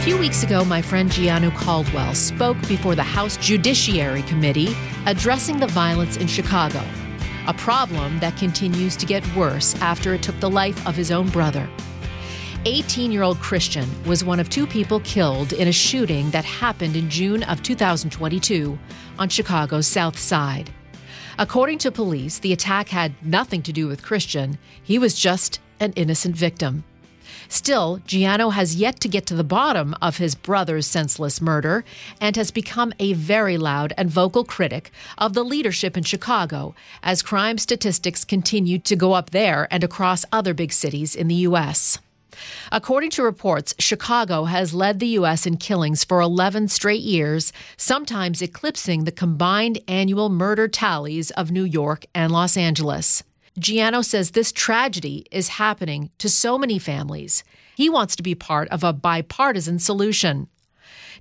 few weeks ago, my friend Gianno Caldwell spoke before the House Judiciary Committee addressing the violence in Chicago, a problem that continues to get worse after it took the life of his own brother. 18 year old Christian was one of two people killed in a shooting that happened in June of 2022 on Chicago's South Side. According to police, the attack had nothing to do with Christian, he was just an innocent victim. Still, Gianno has yet to get to the bottom of his brother's senseless murder and has become a very loud and vocal critic of the leadership in Chicago as crime statistics continue to go up there and across other big cities in the U.S. According to reports, Chicago has led the U.S. in killings for 11 straight years, sometimes eclipsing the combined annual murder tallies of New York and Los Angeles. Gianno says this tragedy is happening to so many families. He wants to be part of a bipartisan solution.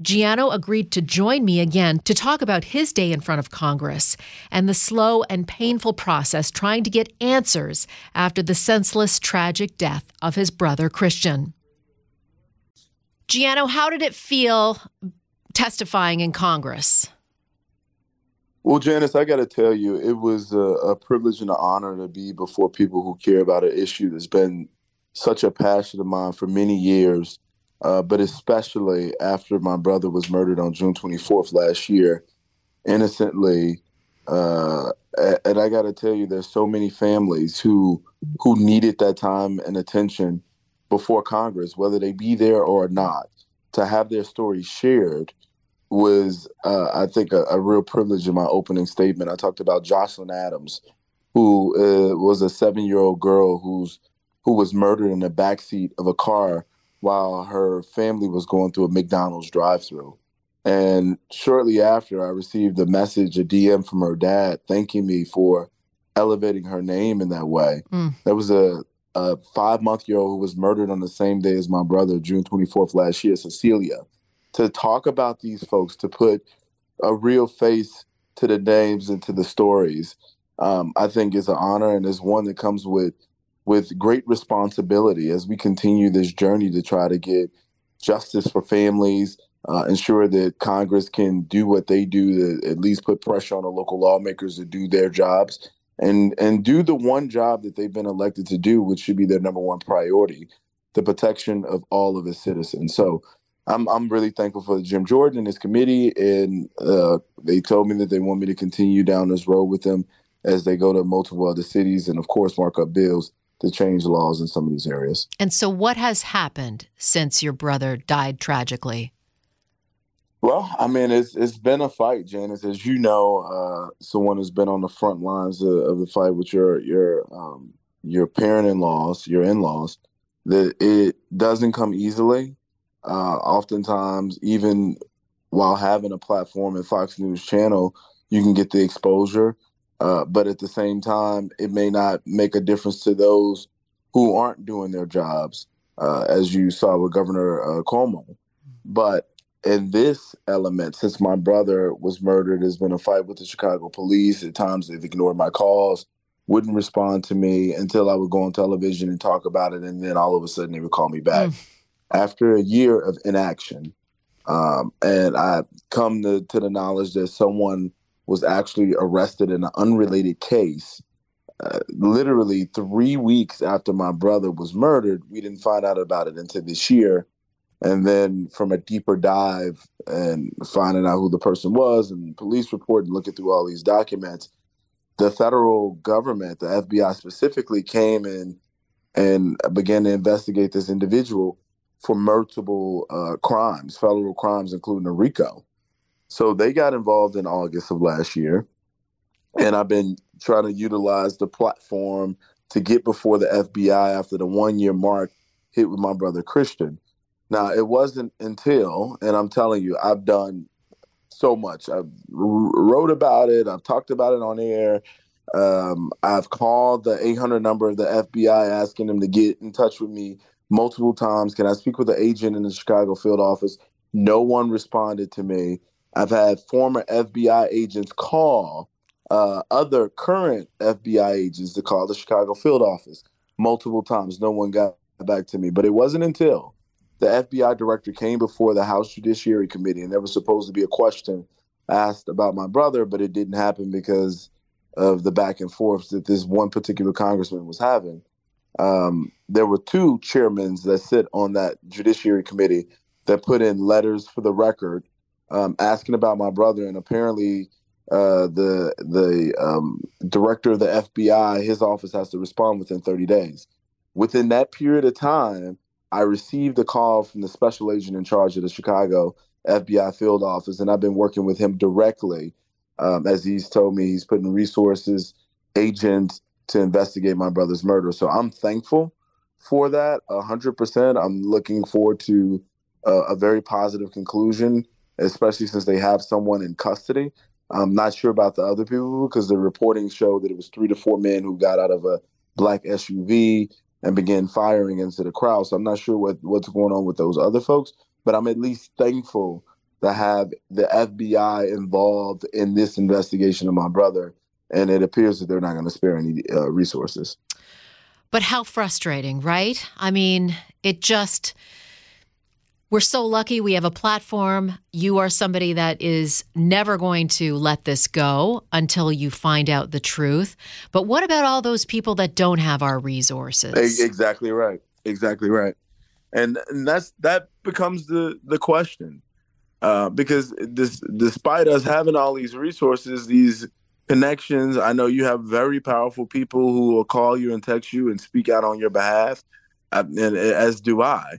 Gianno agreed to join me again to talk about his day in front of Congress and the slow and painful process trying to get answers after the senseless, tragic death of his brother Christian. Gianno, how did it feel testifying in Congress? Well, Janice, I got to tell you, it was a, a, privilege and an honor to be before people who care about an issue that's been such a passion of mine for many years, uh, but especially after my brother was murdered on June 24th last year, innocently. Uh, and I got to tell you, there's so many families who who needed that time and attention before Congress, whether they be there or not, to have their story shared was, uh, I think, a, a, real privilege in my opening statement. I talked about Jaslyn Adams, who uh, was a seven-year-old girl who's who was murdered in the backseat of a car while her family was going through a McDonald's drive-through. And shortly after, I received a message, a DM from her dad, thanking me for elevating her name in that way. Mm. There was a, a five-month-year-old who was murdered on the same day as my brother, June 24th last year, Cecilia to talk about these folks, to put a real face to the names and to the stories, um, I think is an honor and is one that comes with with great responsibility as we continue this journey to try to get justice for families, uh, ensure that Congress can do what they do to at least put pressure on the local lawmakers to do their jobs and and do the one job that they've been elected to do, which should be their number one priority, the protection of all of its citizens. So I'm I'm really thankful for Jim Jordan and his committee, and uh, they told me that they want me to continue down this road with them as they go to multiple other cities, and of course mark up bills to change laws in some of these areas. And so, what has happened since your brother died tragically? Well, I mean, it's it's been a fight, Janice. As you know, uh, someone who's been on the front lines of, of the fight with your your um, your parent-in-laws, your in-laws. That it doesn't come easily. Uh, oftentimes, even while having a platform in Fox News Channel, you can get the exposure. Uh, but at the same time, it may not make a difference to those who aren't doing their jobs, uh, as you saw with Governor uh, Cuomo. But in this element, since my brother was murdered, there's been a fight with the Chicago police. At times, they've ignored my calls, wouldn't respond to me until I would go on television and talk about it, and then all of a sudden they would call me back. Mm after a year of inaction. Um, and I come to, to the knowledge that someone was actually arrested in an unrelated case. Uh, literally three weeks after my brother was murdered, we didn't find out about it until this year. And then from a deeper dive and finding out who the person was and police report and looking through all these documents, the federal government, the FBI specifically, came in and began to investigate this individual for multiple uh, crimes, federal crimes, including a RICO. So they got involved in August of last year. And I've been trying to utilize the platform to get before the FBI after the one year mark hit with my brother Christian. Now, it wasn't until, and I'm telling you, I've done so much. I've wrote about it. I've talked about it on air. Um, I've called the 800 number of the FBI asking them to get in touch with me multiple times. Can I speak with the agent in the Chicago field office? No one responded to me. I've had former FBI agents call uh, other current FBI agents to call the Chicago field office multiple times. No one got back to me. But it wasn't until the FBI director came before the House Judiciary Committee, and there was supposed to be a question asked about my brother, but it didn't happen because of the back and forth that this one particular congressman was having. Um, there were two chairmen that sit on that Judiciary Committee that put in letters for the record um, asking about my brother, and apparently uh, the the um, director of the FBI, his office has to respond within 30 days. Within that period of time, I received a call from the special agent in charge of the Chicago FBI field office, and I've been working with him directly. Um, as he's told me, he's putting resources, agents to investigate my brother's murder. So I'm thankful for that, hundred percent. I'm looking forward to uh, a very positive conclusion, especially since they have someone in custody. I'm not sure about the other people because the reporting showed that it was three to four men who got out of a black SUV and began firing into the crowd. So I'm not sure what, what's going on with those other folks, but I'm at least thankful to have the FBI involved in this investigation of my brother. And it appears that they're not going to spare any uh, resources. But how frustrating, right? I mean, it just we're so lucky we have a platform. You are somebody that is never going to let this go until you find out the truth. But what about all those people that don't have our resources? Exactly right. Exactly right. And, and that's that becomes the the question. Uh, because this, despite us having all these resources, these connections, I know you have very powerful people who will call you and text you and speak out on your behalf, uh, and as do I.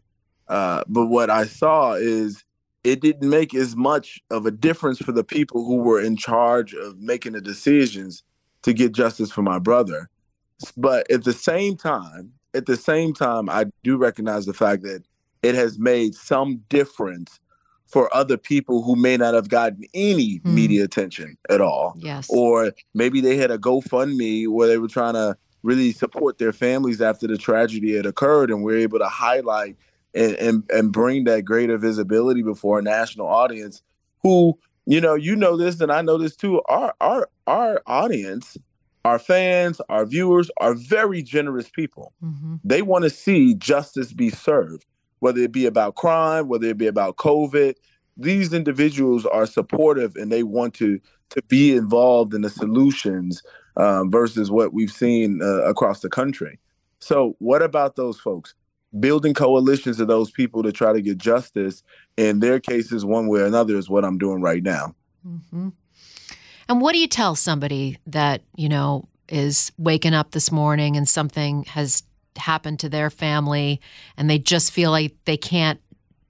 Uh, but what I saw is it didn't make as much of a difference for the people who were in charge of making the decisions to get justice for my brother. But at the same time, at the same time, I do recognize the fact that it has made some difference for other people who may not have gotten any mm. media attention at all. Yes. Or maybe they had a GoFundMe where they were trying to really support their families after the tragedy had occurred and we're able to highlight and, and and bring that greater visibility before a national audience who you know you know this and I know this too our our our audience our fans our viewers are very generous people mm-hmm. they want to see justice be served whether it be about crime whether it be about covid these individuals are supportive and they want to to be involved in the solutions um, versus what we've seen uh, across the country. So what about those folks? Building coalitions of those people to try to get justice in their cases one way or another is what i'm doing right now. Mm-hmm. and what do you tell somebody that you know is waking up this morning and something has happened to their family and they just feel like they can't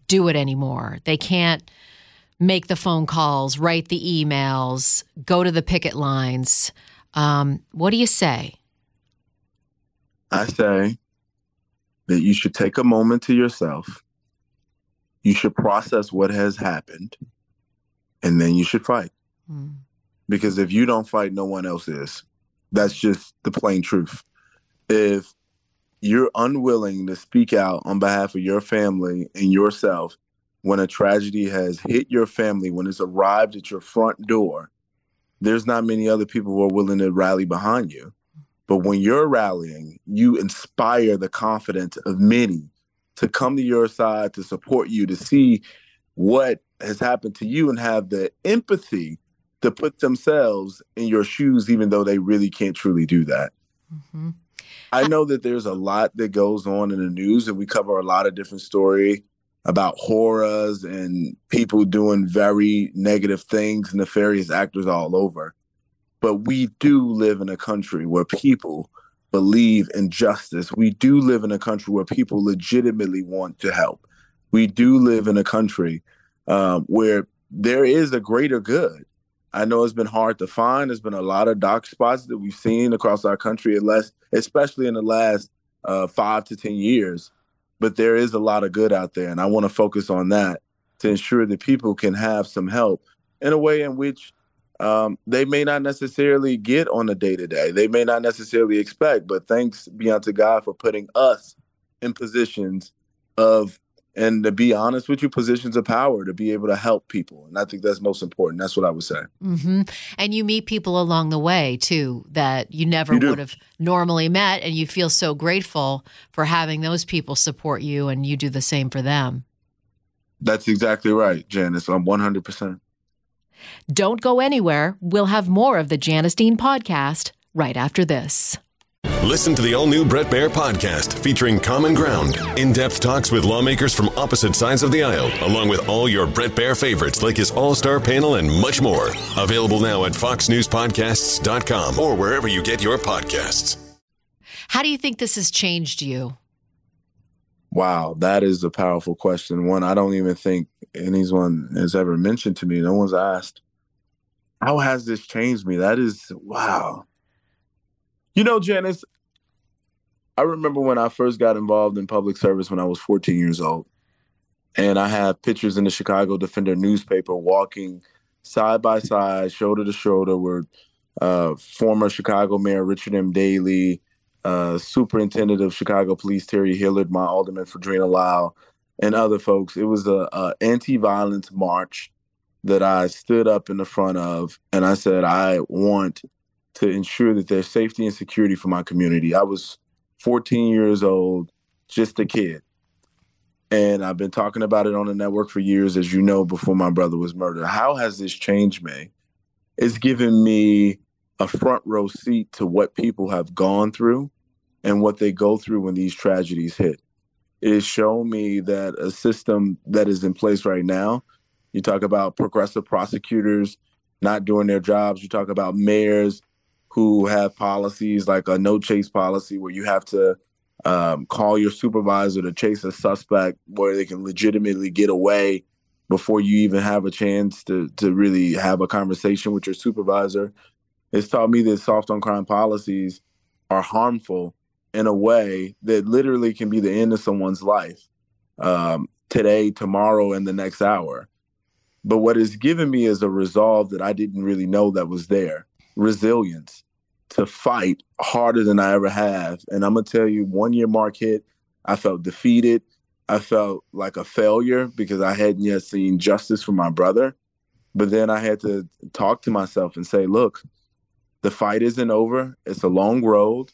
do it anymore they can't make the phone calls write the emails go to the picket lines um, what do you say i say that you should take a moment to yourself. You should process what has happened, and then you should fight. Mm. Because if you don't fight, no one else is. That's just the plain truth. If you're unwilling to speak out on behalf of your family and yourself when a tragedy has hit your family, when it's arrived at your front door, there's not many other people who are willing to rally behind you. But when you're rallying, you inspire the confidence of many to come to your side, to support you, to see what has happened to you and have the empathy to put themselves in your shoes, even though they really can't truly do that. Mm-hmm. I know that there's a lot that goes on in the news, and we cover a lot of different story about horrors and people doing very negative things, nefarious actors all over. But we do live in a country where people believe in justice. We do live in a country where people legitimately want to help. We do live in a country um, where there is a greater good. I know it's been hard to find. There's been a lot of dark spots that we've seen across our country, unless, especially in the last uh, five to 10 years. But there is a lot of good out there. And I want to focus on that to ensure that people can have some help in a way in which um, they may not necessarily get on a day to day. They may not necessarily expect, but thanks be unto God for putting us in positions of, and to be honest with you, positions of power to be able to help people. And I think that's most important. That's what I would say. Mm-hmm. And you meet people along the way too that you never You would have normally met, and you feel so grateful for having those people support you, and you do the same for them. That's exactly right, Janice. I'm 100%. Don't go anywhere. We'll have more of the Janice Dean podcast right after this. Listen to the all new Bret Baier podcast featuring Common Ground, in depth talks with lawmakers from opposite sides of the aisle, along with all your Bret Baier favorites like his all star panel and much more. Available now at foxnewspodcasts.com or wherever you get your podcasts. How do you think this has changed you? Wow, that is a powerful question. One I don't even think anyone has ever mentioned to me. No one's asked, How has this changed me? That is, wow. You know, Janice, I remember when I first got involved in public service when I was 14 years old. And I have pictures in the Chicago Defender newspaper walking side by side, shoulder to shoulder with uh, former Chicago Mayor Richard M. Daley, uh, Superintendent of Chicago Police Terry Hillard, my alderman Freddrenna Lyle, and other folks. It was a, a anti-violence march that I stood up in the front of, and I said I want to ensure that there's safety and security for my community. I was 14 years old, just a kid. And I've been talking about it on the network for years, as you know, before my brother was murdered. How has this changed me? It's given me a front row seat to what people have gone through and what they go through when these tragedies hit. It has shown me that a system that is in place right now, you talk about progressive prosecutors not doing their jobs, you talk about mayors who have policies like a no chase policy where you have to um, call your supervisor to chase a suspect where they can legitimately get away before you even have a chance to to really have a conversation with your supervisor. It's taught me that soft on crime policies are harmful in a way that literally can be the end of someone's life um, today, tomorrow, and the next hour. But what it's given me is a resolve that I didn't really know that was there resilience to fight harder than I ever have. And I'm going to tell you, one year mark hit, I felt defeated. I felt like a failure because I hadn't yet seen justice for my brother. But then I had to talk to myself and say, look, the fight isn't over. It's a long road.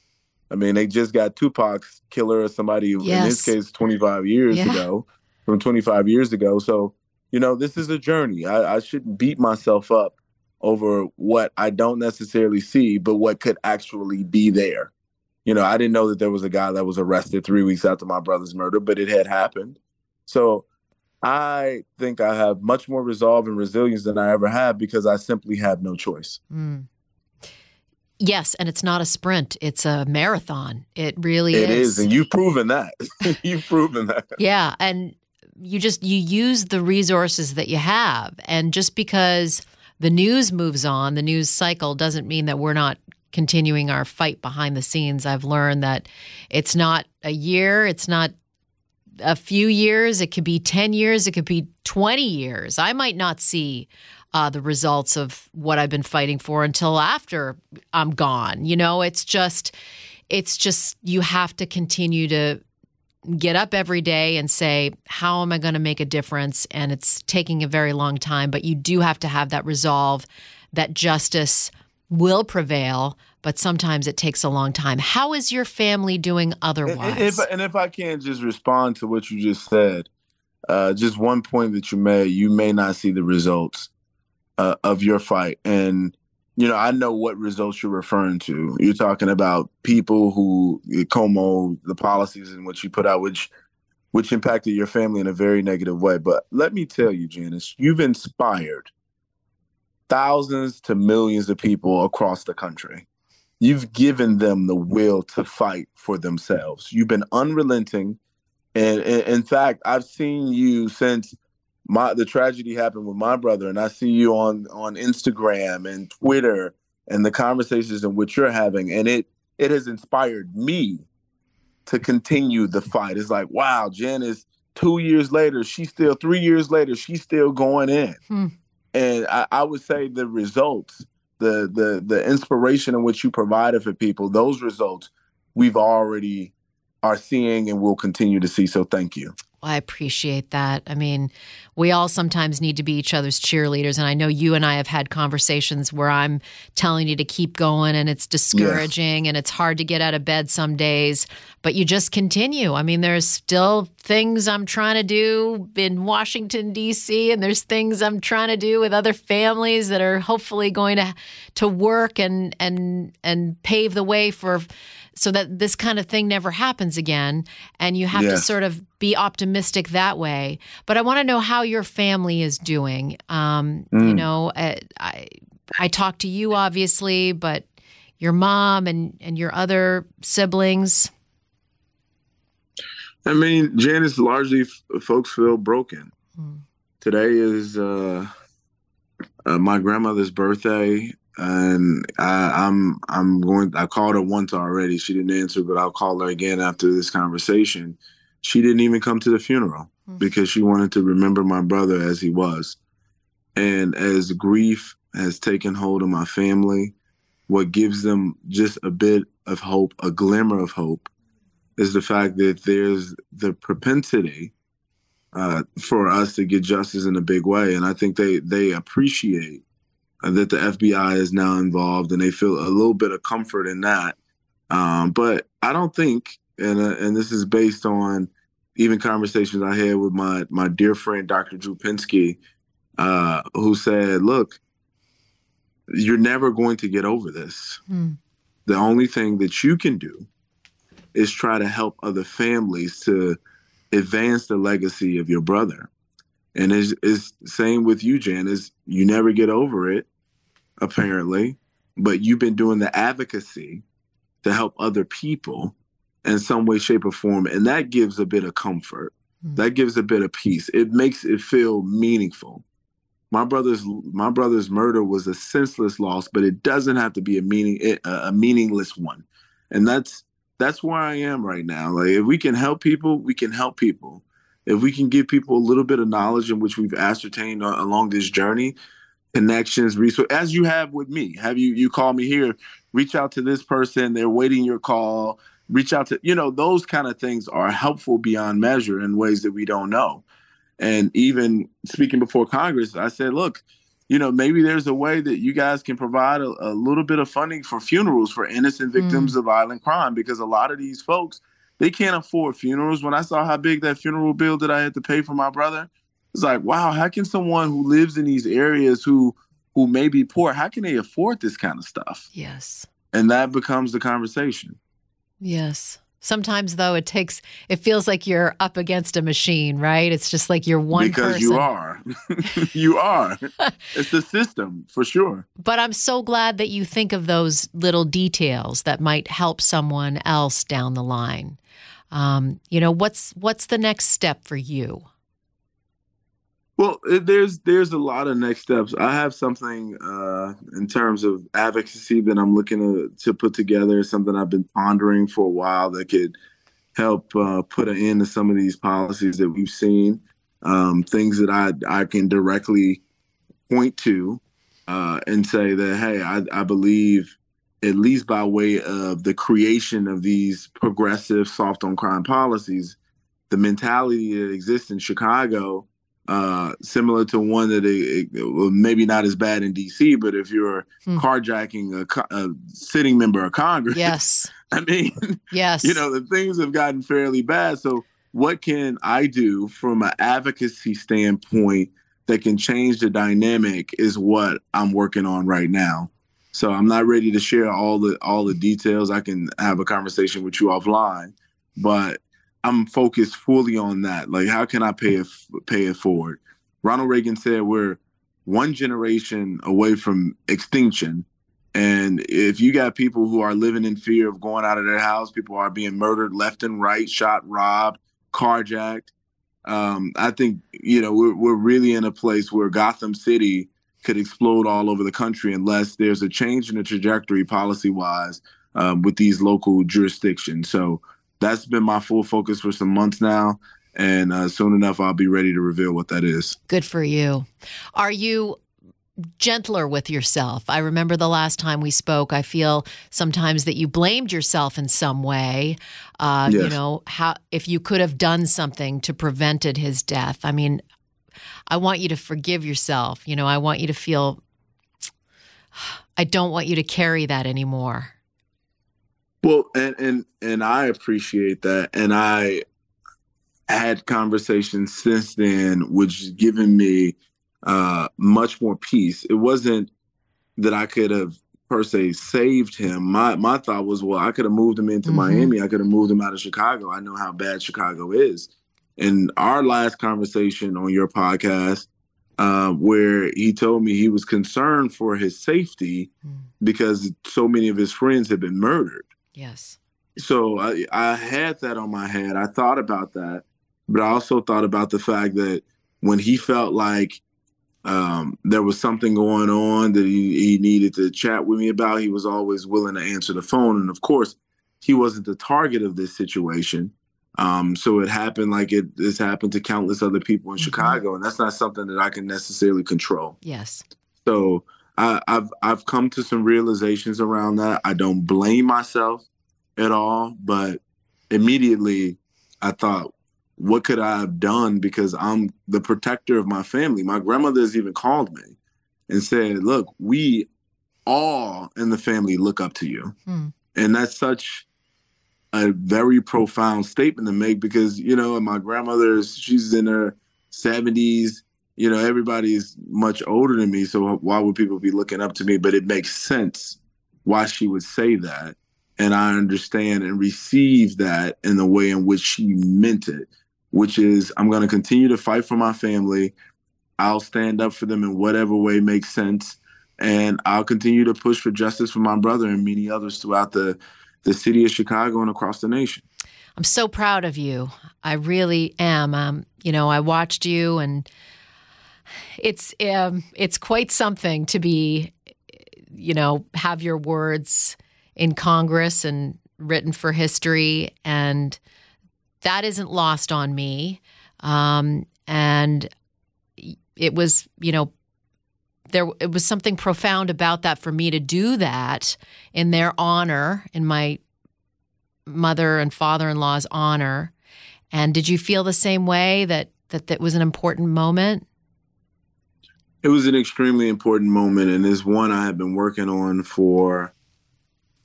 I mean, they just got Tupac's killer or somebody, in this case, 25 years Yeah. ago, from 25 years ago. So, you know, this is a journey. I, I shouldn't beat myself up over what I don't necessarily see, but what could actually be there. You know, I didn't know that there was a guy that was arrested three weeks after my brother's murder, but it had happened. So I think I have much more resolve and resilience than I ever have because I simply have no choice. Mm. Yes, and it's not a sprint; it's a marathon. It really is. It is, and you've proven that. you've proven that. Yeah, and you just you use the resources that you have, and just because the news moves on, the news cycle doesn't mean that we're not continuing our fight behind the scenes. I've learned that it's not a year, it's not a few years, it could be 10 years, it could be 20 years. I might not see uh, the results of what I've been fighting for until after I'm gone. You know, it's just, it's just, you have to continue to get up every day and say, How am I going to make a difference? And it's taking a very long time, but you do have to have that resolve that justice will prevail, but sometimes it takes a long time. How is your family doing otherwise? and if, and if I can just respond to what you just said, uh, just one point that you made, you may not see the results uh, of your fight. And, you know, I know what results you're referring to. You're talking about people who, eh, Cuomo, the policies and what you put out, which which impacted your family in a very negative way. But let me tell you, Janice, you've inspired thousands to millions of people across the country. You've given them the will to fight for themselves. You've been unrelenting. And, and in fact, I've seen you since my the tragedy happened with my brother, and I see you on on Instagram and Twitter and the conversations in which you're having, and it it has inspired me to continue the fight. It's like, wow, Janice, two years later, she's still three years later, she's still going in. Hmm. and I, I would say the results, the the the inspiration in which you provided for people, those results we've already are seeing and will continue to see. So thank you. I appreciate that. I mean, we all sometimes need to be each other's cheerleaders. And I know you and I have had conversations where I'm telling you to keep going and it's discouraging yes. and it's hard to get out of bed some days, but you just continue. I mean, there's still things I'm trying to do in Washington, D.C., and there's things I'm trying to do with other families that are hopefully going to, to work and, and, and pave the way for so that this kind of thing never happens again. And you have yes. to sort of be optimistic that way. But I want to know how your family is doing. Um, mm. You know, I, uh, I I talk to you obviously, but your mom and and your other siblings. I mean, Janice, largely f- folks feel broken. Mm. Today is uh, uh, my grandmother's birthday and I, am I'm, I'm going. I called her once already. She didn't answer, but I'll call her again after this conversation. She didn't even come to the funeral mm-hmm. because she wanted to remember my brother as he was. And as grief has taken hold of my family, what gives them just a bit of hope, a glimmer of hope, is the fact that there's the propensity uh, for us to get justice in a big way, and I think they they appreciate that the FBI is now involved, and they feel a little bit of comfort in that. Um, but I don't think, and uh, and this is based on even conversations I had with my my dear friend Dr. Drew Pinsky, uh, who said, "Look, you're never going to get over this. Mm. The only thing that you can do is try to help other families to advance the legacy of your brother." And it's, it's same with you, Jan, is you never get over it, apparently, but you've been doing the advocacy to help other people in some way, shape, or form. And that gives a bit of comfort. Mm-hmm. That gives a bit of peace. It makes it feel meaningful. My brother's my brother's murder was a senseless loss, but it doesn't have to be a meaning a meaningless one. And that's that's where I am right now. Like if we can help people, we can help people if we can give people a little bit of knowledge in which we've ascertained uh, along this journey, connections, resource, as you have with me, have you you call me here, reach out to this person, they're waiting your call, reach out to you know those kind of things are helpful beyond measure in ways that we don't know. And even speaking before Congress, I said, look, you know, maybe there's a way that you guys can provide a, a little bit of funding for funerals for innocent victims mm. of violent crime because a lot of these folks they can't afford funerals. When I saw how big that funeral bill that I had to pay for my brother, it's like, wow, how can someone who lives in these areas who who may be poor, how can they afford this kind of stuff? Yes. And that becomes the conversation. Yes. Sometimes though it takes it feels like you're up against a machine, right? It's just like you're one because person. you are. you are. it's the system for sure. But I'm so glad that you think of those little details that might help someone else down the line. Um, you know, what's what's the next step for you? Well, there's there's a lot of next steps. I have something uh, in terms of advocacy that I'm looking to to put together. Something I've been pondering for a while that could help uh, put an end to some of these policies that we've seen. Um, things that I I can directly point to uh, and say that hey, I, I believe at least by way of the creation of these progressive soft on crime policies, the mentality that exists in Chicago uh, similar to one that it, it, well, maybe not as bad in D.C., but if you're hmm. carjacking a, a, sitting member of Congress, yes, I mean, yes, you know, the things have gotten fairly bad. So, what can I do from an advocacy standpoint that can change the dynamic is what I'm working on right now. So, I'm not ready to share all the all the details. I can have a conversation with you offline, but I'm focused fully on that. Like, how can I pay it pay it forward? Ronald Reagan said we're one generation away from extinction. And if you got people who are living in fear of going out of their house, people are being murdered left and right, shot, robbed, carjacked. Um, I think you know we're we're really in a place where Gotham City could explode all over the country unless there's a change in the trajectory policy wise um, with these local jurisdictions. So that's been my full focus for some months now. And uh, soon enough, I'll be ready to reveal what that is. Good for you. Are you gentler with yourself. I remember the last time we spoke, I feel sometimes that you blamed yourself in some way. Uh, yes. You know, how if you could have done something to prevented his death. I mean, I want you to forgive yourself. You know, I want you to feel I don't want you to carry that anymore. Well, and and and I appreciate that, and I had conversations since then, which has given me uh, much more peace. It wasn't that I could have per se saved him. My my thought was, well, I could have moved him into mm-hmm. Miami. I could have moved him out of Chicago. I know how bad Chicago is. And our last conversation on your podcast, uh, where he told me he was concerned for his safety mm. because so many of his friends had been murdered. Yes. So I, I had that on my head. I thought about that, but I also thought about the fact that when he felt like um, there was something going on that he, he needed to chat with me about, he was always willing to answer the phone. And of course, he wasn't the target of this situation. Um, so it happened like it has happened to countless other people in mm-hmm. Chicago, and that's not something that I can necessarily control. Yes. So I, I've I've come to some realizations around that. I don't blame myself at all, but immediately I thought, what could I have done? Because I'm the protector of my family. My grandmother has even called me and said, "Look, we all in the family look up to you," mm. and that's such a very profound statement to make because you know my grandmother's she's in her 70s you know everybody's much older than me so why would people be looking up to me but it makes sense why she would say that and i understand and receive that in the way in which she meant it which is i'm going to continue to fight for my family i'll stand up for them in whatever way makes sense and i'll continue to push for justice for my brother and many others throughout the the city of Chicago and across the nation. I'm so proud of you. I really am. Um, you know, I watched you, and it's um, it's quite something to be, you know, have your words in Congress and written for history, and that isn't lost on me. Um, and it was, you know, there it was something profound about that for me to do that in their honor in my mother and father-in-law's honor and did you feel the same way that that that was an important moment it was an extremely important moment and it's one i have been working on for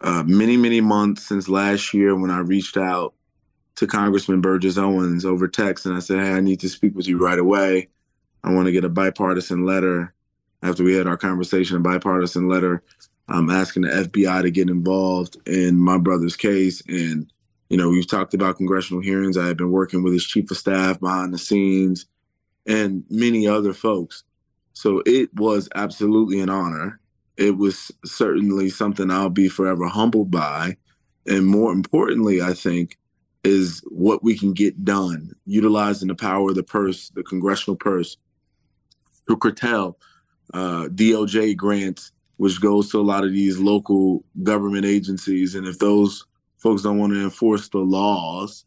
uh, many many months since last year when i reached out to congressman burgess owens over text and i said hey i need to speak with you right away i want to get a bipartisan letter after we had our conversation, a bipartisan letter um, asking the FBI to get involved in my brother's case. And, you know, we've talked about congressional hearings. I have been working with his chief of staff behind the scenes and many other folks. So it was absolutely an honor. It was certainly something I'll be forever humbled by. And more importantly, I think, is what we can get done utilizing the power of the purse, the congressional purse, to curtail uh, DOJ grants, which goes to a lot of these local government agencies. And if those folks don't want to enforce the laws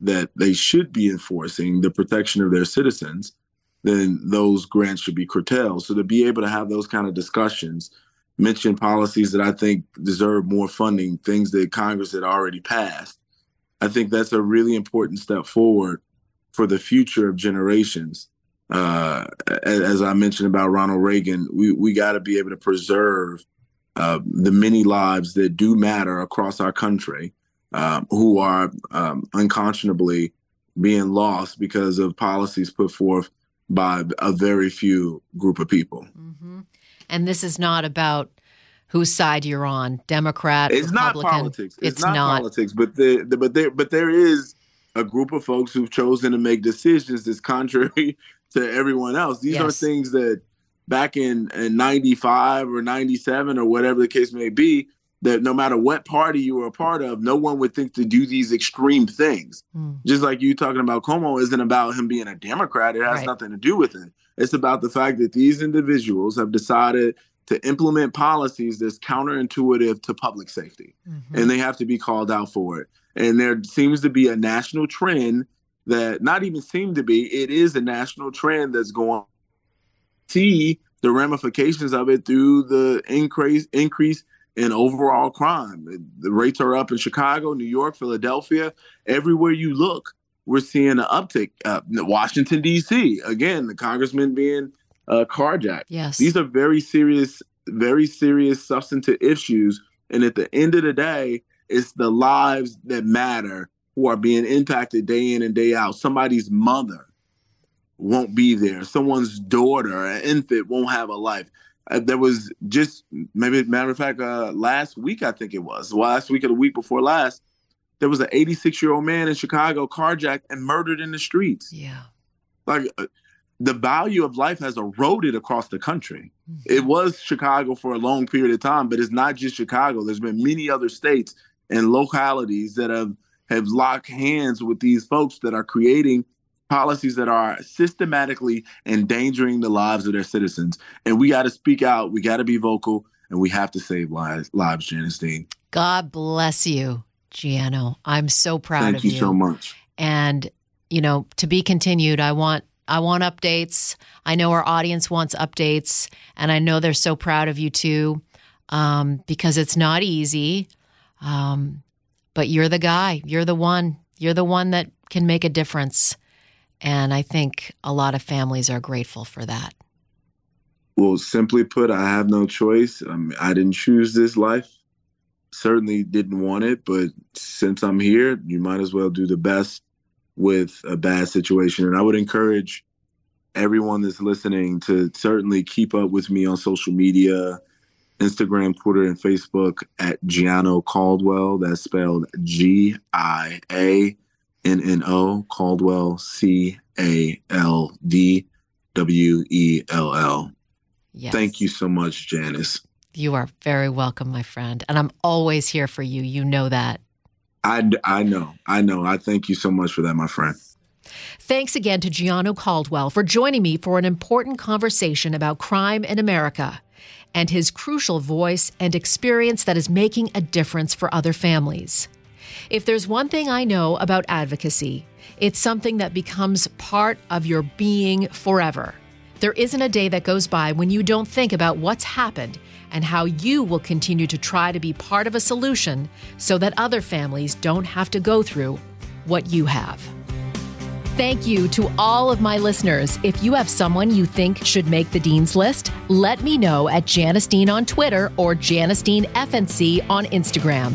that they should be enforcing, the protection of their citizens, then those grants should be curtailed. So to be able to have those kind of discussions, mention policies that I think deserve more funding, things that Congress had already passed, I think that's a really important step forward for the future of generations uh, as I mentioned about Ronald Reagan, we, we got to be able to preserve uh, the many lives that do matter across our country um, who are um, unconscionably being lost because of policies put forth by a very few group of people. Mm-hmm. And this is not about whose side you're on, Democrat, it's Republican. It's not politics. It's, it's not, not, politics, but the, the, but there but there is a group of folks who've chosen to make decisions that's contrary to everyone else. These yes. are things that back in, in 95 or 97 or whatever the case may be, that no matter what party you were a part of, no one would think to do these extreme things. Mm. Just like you talking about Cuomo isn't about him being a Democrat. It has right. nothing to do with it. It's about the fact that these individuals have decided to implement policies that's counterintuitive to public safety. Mm-hmm. And they have to be called out for it. And there seems to be a national trend that not even seem to be, it is a national trend that's going see the ramifications of it through the increase increase in overall crime. The rates are up in Chicago, New York, Philadelphia, everywhere you look. We're seeing an uptick. Uh, Washington D.C. again, the congressman being uh, carjacked. Yes, these are very serious, very serious substantive issues. And at the end of the day, it's the lives that matter who are being impacted day in and day out. Somebody's mother won't be there. Someone's daughter, an infant, won't have a life. Uh, there was just maybe matter of fact, uh, last week I think it was last week or the week before last. There was an 86 year old man in Chicago carjacked and murdered in the streets. Yeah, like uh, the value of life has eroded across the country. Mm-hmm. It was Chicago for a long period of time, but it's not just Chicago. There's been many other states and localities that have have locked hands with these folks that are creating policies that are systematically endangering the lives of their citizens. And we got to speak out. We got to be vocal, and we have to save lives, lives Janice Dean. God bless you, Gianno. I'm so proud Thank of you. Thank you. so much. And, you know, to be continued, I want I want updates. I know our audience wants updates, and I know they're so proud of you too, um, because it's not easy. Um, but you're the guy. You're the one. You're the one that can make a difference. And I think a lot of families are grateful for that. Well, simply put, I have no choice. Um, I didn't choose this life. Certainly didn't want it, but since I'm here, you might as well do the best with a bad situation. And I would encourage everyone that's listening to certainly keep up with me on social media Instagram, Twitter, and Facebook at Gianno Caldwell. That's spelled G I A N N O, Caldwell, C A L D W E L L. Yes. Thank you so much, Janice. You are very welcome, my friend. And I'm always here for you. You know that. I, I know. I know. I thank you so much for that, my friend. Thanks again to Gianno Caldwell for joining me for an important conversation about crime in America and his crucial voice and experience that is making a difference for other families. If there's one thing I know about advocacy, it's something that becomes part of your being forever. There isn't a day that goes by when you don't think about what's happened and how you will continue to try to be part of a solution so that other families don't have to go through what you have. Thank you to all of my listeners. If you have someone you think should make the Dean's List, let me know at Janice Dean on Twitter or Janice Dean FNC on Instagram.